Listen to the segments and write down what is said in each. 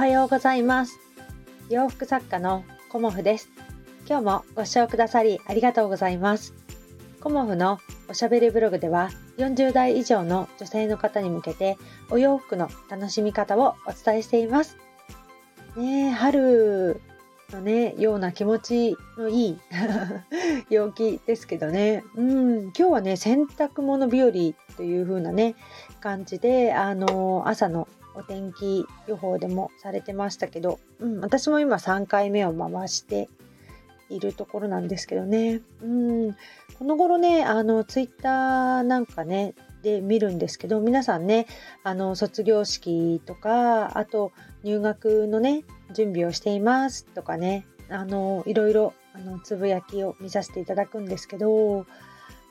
はようございます。洋服作家のコモフです。今日もご視聴くださりありがとうございます。コモフのおしゃべりブログでは40代以上の女性の方に向けてお洋服の楽しみ方をお伝えしています。ね春のねような気持ちのいい 陽気ですけどね。うん今日はね洗濯物日和という風なね感じであの朝のお天気予報でもされてましたけど、うん、私も今3回目を回しているところなんですけどね、うん、この頃ねあのツイッターなんかねで見るんですけど皆さんねあの卒業式とかあと入学のね準備をしていますとかねあのいろいろあのつぶやきを見させていただくんですけど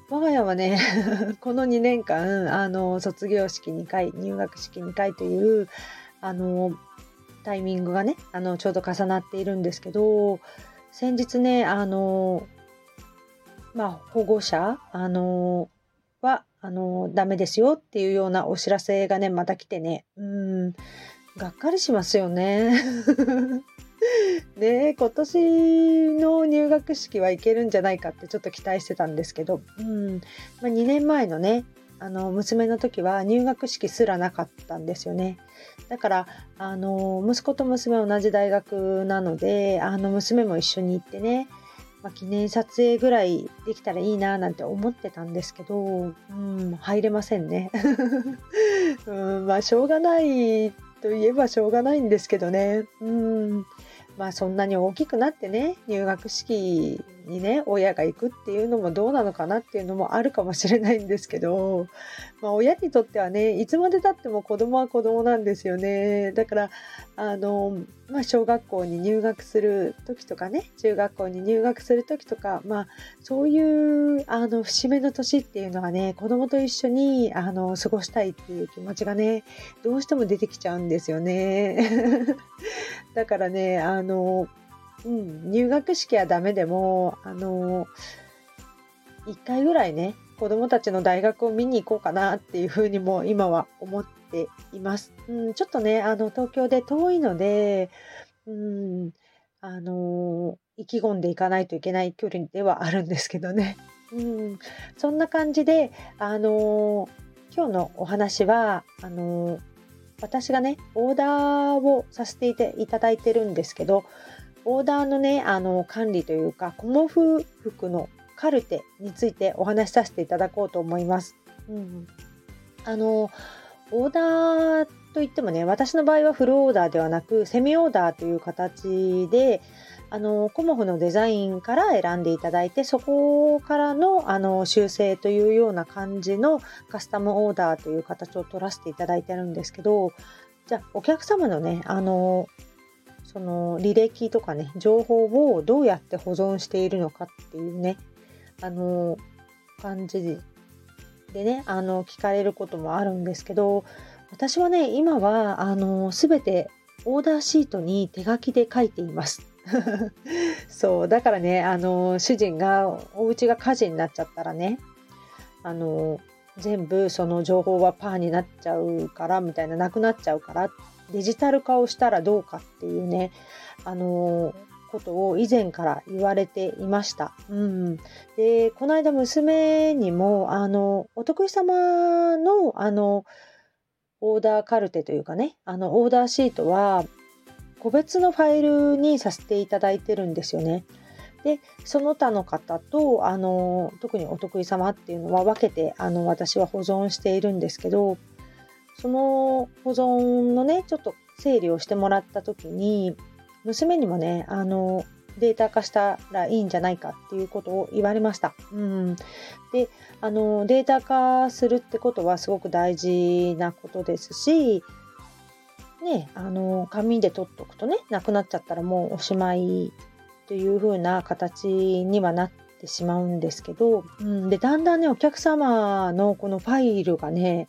我が家はね この2年間あの卒業式2回入学式2回というあのタイミングがねあのちょうど重なっているんですけど先日ねあのまあ保護者あのはあのダメですよっていうようなお知らせがねまた来てねうんがっかりしますよね。ね今年の入学式はいけるんじゃないかってちょっと期待してたんですけど、うんまあ、2年前のねあの娘の時は入学式すらなかったんですよね。だからあの息子と娘同じ大学なのであの娘も一緒に行ってね、まあ、記念撮影ぐらいできたらいいななんて思ってたんですけど、うん、入れませんね。うん、まあしょうがないといえばしょうがないんですけどね。うんまあそんなに大きくなってね入学式にね親が行くっていうのもどうなのかなっていうのもあるかもしれないんですけど、まあ、親にとってはねいつまでたっても子供は子供なんですよねだからあの、まあ、小学校に入学する時とかね中学校に入学する時とか、まあ、そういうあの節目の年っていうのはね子供と一緒にあの過ごしたいっていう気持ちがねどうしても出てきちゃうんですよね。だからねあの、うん、入学式はダメでもあの1回ぐらいね子供たちの大学を見に行こうかなっていうふうにも今は思っています。うん、ちょっとね、あの、東京で遠いので、うん、あの、意気込んでいかないといけない距離ではあるんですけどね。うん、そんな感じで、あの、今日のお話は、あの、私がね、オーダーをさせていただいてるんですけど、オーダーのね、あの、管理というか、コモフ服のカルテについてお話しさせていただこうと思います。うん、あのオーダーといってもね私の場合はフルオーダーではなくセミオーダーという形であのコモフのデザインから選んでいただいてそこからのあの修正というような感じのカスタムオーダーという形を取らせていただいてるんですけどじゃあお客様のねあのその履歴とかね情報をどうやって保存しているのかっていうねあの感じでねあの聞かれることもあるんですけど私はね今はあの全てオーダーシートに手書きで書いています。そうだからねあの主人がお家が火事になっちゃったらねあの全部その情報はパーになっちゃうからみたいななくなっちゃうからデジタル化をしたらどうかっていうねあのことを以前から言われていました。うん、でこの間娘にもあのお得意様のあのオーダーカルテというかねあのオーダーシートは個別のファイルにさせていただいてるんですよね。でその他の方とあの特にお得意様っていうのは分けてあの私は保存しているんですけどその保存のねちょっと整理をしてもらった時に娘にもねあのデータ化したらいいんじゃないかっていうことを言われました。うん、であのデータ化するってことはすごく大事なことですし、ね、あの紙で取っとくとねなくなっちゃったらもうおしまいという風な形にはなってしまうんですけど、うん、でだんだんねお客様のこのファイルがね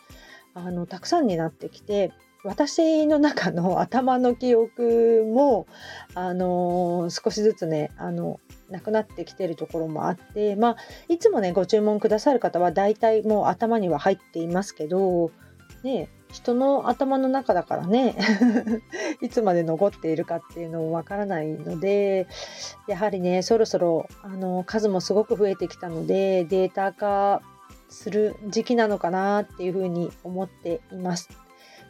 あのたくさんになってきて私の中の頭の記憶も、あの、少しずつね、あの、なくなってきてるところもあって、まあ、いつもね、ご注文くださる方は大体もう頭には入っていますけど、ね、人の頭の中だからね いつまで残っているかっていうのもわからないのでやはりねそろそろあの数もすごく増えてきたのでデータ化する時期なのかなっていうふうに思っています。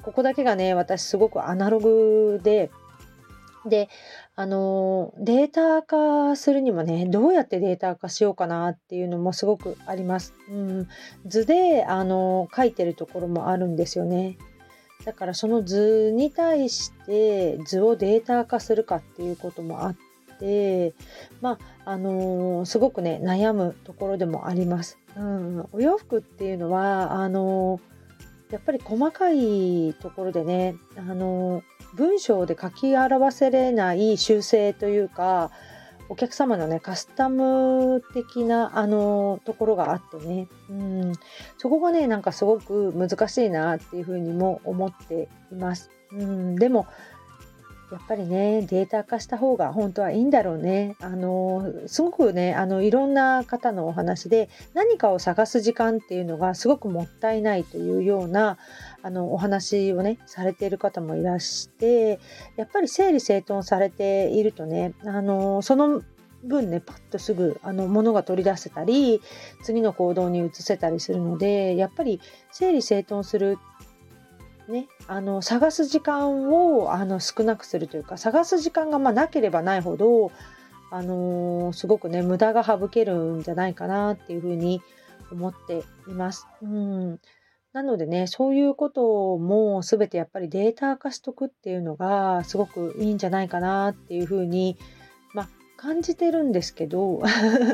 ここだけがね私すごくアナログでで、あの、データ化するにもね、どうやってデータ化しようかなっていうのもすごくあります。うん、図で、あの、書いてるところもあるんですよね。だからその図に対して図をデータ化するかっていうこともあって、まあ、あのすごくね、悩むところでもあります。うん、お洋服っていうのは、あのやっぱり細かいところでね、あの文章で書き表せれない修正というかお客様のねカスタム的なあのところがあってね、うん、そこがねなんかすごく難しいなっていうふうにも思っています。うん、でもやっぱりねデータ化した方が本当はいいんだろうね。あのすごくねあのいろんな方のお話で何かを探す時間っていうのがすごくもったいないというようなあのお話をねされている方もいらしてやっぱり整理整頓されているとねあのその分ねパッとすぐあの物が取り出せたり次の行動に移せたりするのでやっぱり整理整頓するね、あの探す時間をあの少なくするというか探す時間がまなければないほど、あのー、すごくね無駄が省けるんじゃないかなっていうふうに思っています。うんなのでね、そういうことも全てやっぱりデータ化しとくっていうのがすごくいいんじゃないかなっていうふうに、ま、感じてるんですけど、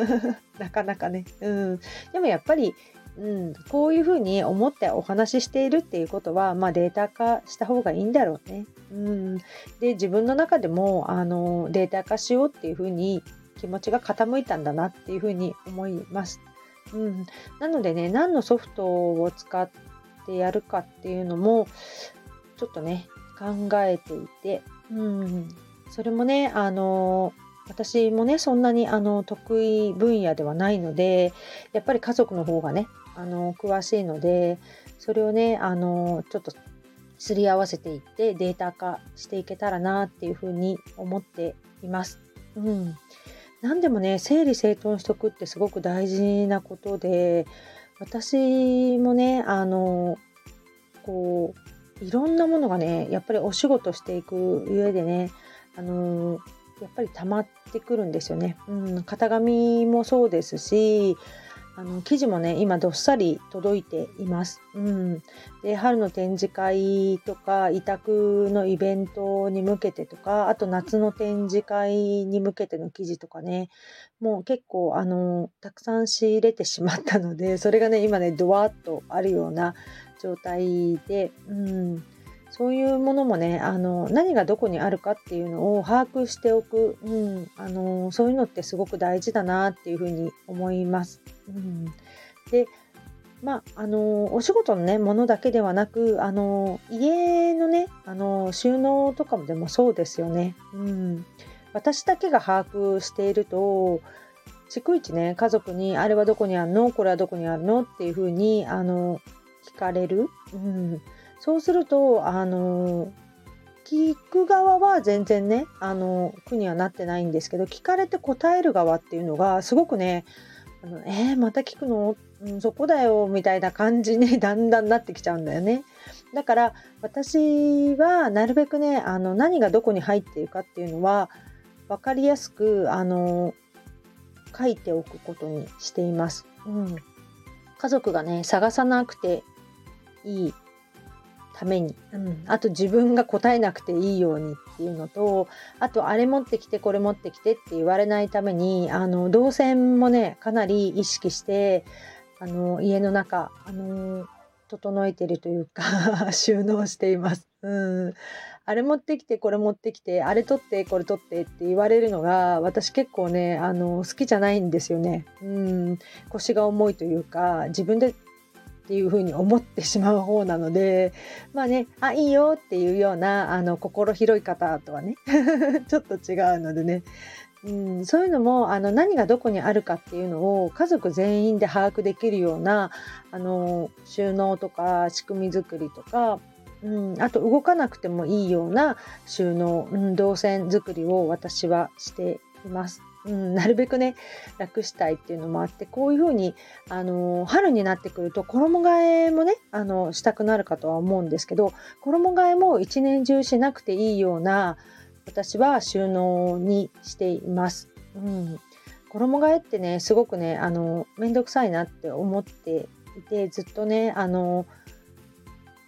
なかなかね、うん。でもやっぱりうん、こういうふうに思ってお話ししているっていうことは、まあ、データ化した方がいいんだろうね。うん、で自分の中でもあのデータ化しようっていうふうに気持ちが傾いたんだなっていうふうに思います。うん、なのでね何のソフトを使ってやるかっていうのもちょっとね考えていて、うん、それもねあの私もねそんなにあの得意分野ではないのでやっぱり家族の方がねあの詳しいのでそれをねあのちょっとすり合わせていってデータ化していけたらなっていうふうに思っています。うん、何でもね整理整頓しとくってすごく大事なことで私もねあのこういろんなものがねやっぱりお仕事していく上でねあのやっぱり溜まってくるんですよね。うん、型紙もそうですしあの生地もね今どっさり届いています。うん、で春の展示会とか委託のイベントに向けてとかあと夏の展示会に向けての生地とかねもう結構あのたくさん仕入れてしまったのでそれがね今ねドワッとあるような状態で、うん、そういうものもねあの何がどこにあるかっていうのを把握しておく、うん、あのそういうのってすごく大事だなっていうふうに思います。うん、でまあ、あのお仕事のねものだけではなくあの家のねあの収納とかもでもそうですよね。うん、私だけが把握していると逐一ね家族にあれはどこにあるの？これはどこにあるの？っていうふうにあの聞かれる。うん。そうすると、あの聞く側は全然ね、あの苦にはなってないんですけど、聞かれて答える側っていうのが、すごくね、あのえー、また聞くの、うん、そこだよ、みたいな感じに だんだんなってきちゃうんだよね。だから、私はなるべくね、あの何がどこに入っているかっていうのは、分かりやすく、あの書いておくことにしています。うん、家族がね、探さなくていいために、うん、あと自分が答えなくていいようにっていうのとあとあれ持ってきてこれ持ってきてって言われないためにあの動線もねかなり意識してあの家の中あの整えてるというか 収納しています。うんあれ持ってきてこれ持ってきてあれ取ってこれ取ってって言われるのが私結構ねあの好きじゃないんですよね。うん腰が重いというか自分でっていうふうに思ってしまう方なのでまあねあいいよっていうようなあの心広い方とはね ちょっと違うのでねうん、そういうのもあの何がどこにあるかっていうのを家族全員で把握できるようなあの収納とか仕組み作りとかうん、あと動かなくてもいいような収納、うん、動線作りを私はしています。うん、なるべくね楽したいっていうのもあってこういうふうに、あの春になってくると衣替えもねあのしたくなるかとは思うんですけど衣替えも一年中しなくていいような私は収納にしています。うん、衣替えってねすごくねあのめんどくさいなって思っていてずっとねあの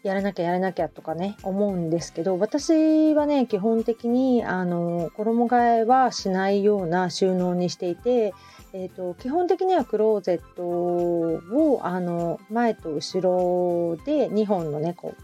やらなきゃやらなきゃとかね思うんですけど私はね基本的にあの衣替えはしないような収納にしていて、えーと、基本的にはクローゼットをあの前と後ろで2本のねこう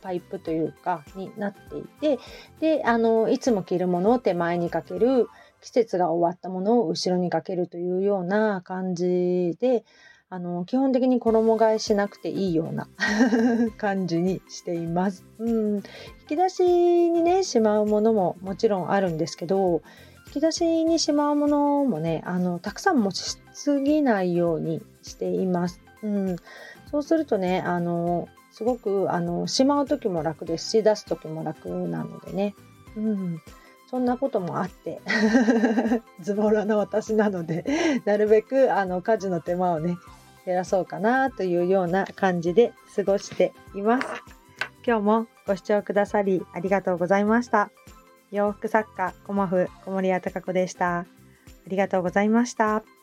パイプというかになっていてであのいつも着るものを手前にかける季節が終わったものを後ろにかけるというような感じであの基本的に衣替えしなくていいような 感じにしています。うん、引き出しにねしまうものももちろんあるんですけど引き出しにしまうものもねあのたくさん持ちすぎないようにしています。うん、そうするとねあのすごくあのしまう時も楽ですし出す時も楽なのでね。うんそんなこともあって ズボラな私なのでなるべくあの家事の手間をね減らそうかなというような感じで過ごしています。今日もご視聴くださりありがとうございました。洋服作家コモフ小森屋隆子でした。ありがとうございました。